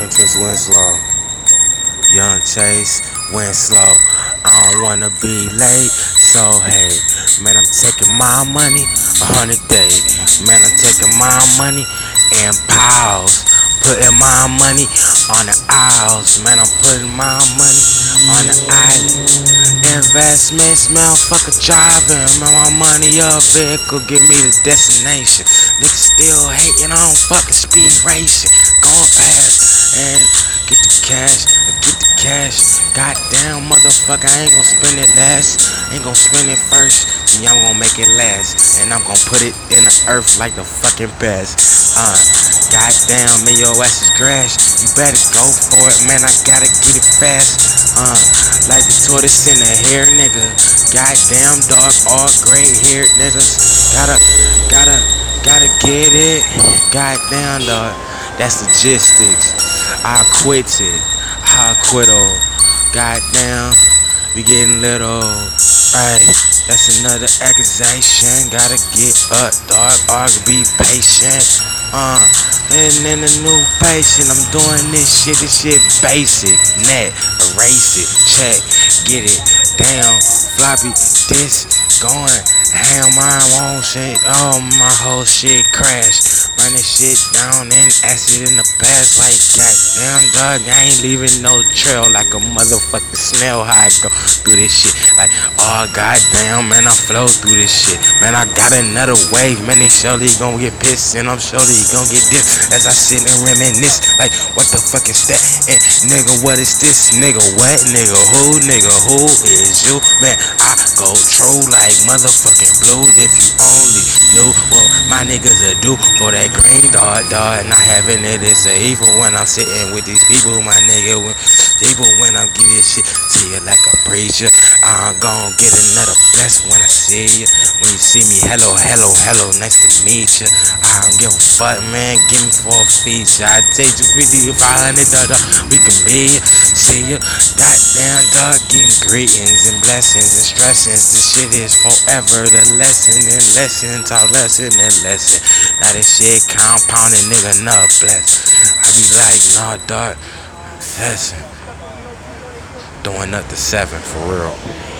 Entrance Winslow. Young Chase, Winslow. I don't wanna be late, so hey, man, I'm taking my money a hundred days. Man, I'm taking my money and piles. Putting my money on the aisles. Man, I'm putting my money on the island. Investments, motherfucker driving. Man, my money a vehicle, give me the destination. Niggas still hating on fucking speed racing. Going fast and get the cash, get the cash. Goddamn motherfucker, I ain't gon' spend it last. Ain't gon' spend it first. See, I'm gon' make it last. And I'm gon' put it in the earth like the fucking best. Uh, goddamn, man, your ass is grass. You better go for it, man. I gotta get it fast. Uh, like the tortoise in the hare, nigga. Goddamn dog, all gray haired niggas. Gotta, gotta, gotta get it. Goddamn dog. That's logistics. I quit it. I quit all. Goddamn, we getting little. Hey, that's another accusation. Gotta get up, dog. Or be patient. Uh, and then a new patient. I'm doing this shit. This shit basic. Net, erase it. Check, get it. Damn, floppy. This going ham. I won't shit. Oh, my whole shit crashed. Run this shit down and acid in the past like goddamn dog. I ain't leaving no trail like a motherfucking snail. How I go through this shit like oh goddamn man, I flow through this shit. Man, I got another wave. Man, they surely gon' get pissed and I'm surely gon' get this as I sit and reminisce like what the fuck is that? And nigga, what is this? Nigga, what? Nigga, who? Nigga, who is you? Man, I go true like motherfucking blue. If you only knew what my niggas are do for that green dot dot. Not having it is a evil when I'm sitting with these people, my nigga. When people when I get this shit to you like a preacher, I'm gon' get another bless when I see you. When you see me, hello, hello, hello, nice to meet you. I don't give a fuck, man. Give me for a feature. I take you with you, 500 dollar. We can be see you. Goddamn dog, getting greetings and blessings and stressings. This shit is forever. The lesson and lesson, talk lesson and lesson. Now this shit compounding, nigga, not bless. I be like, nah, dog, listen. Throwing up the seven for real.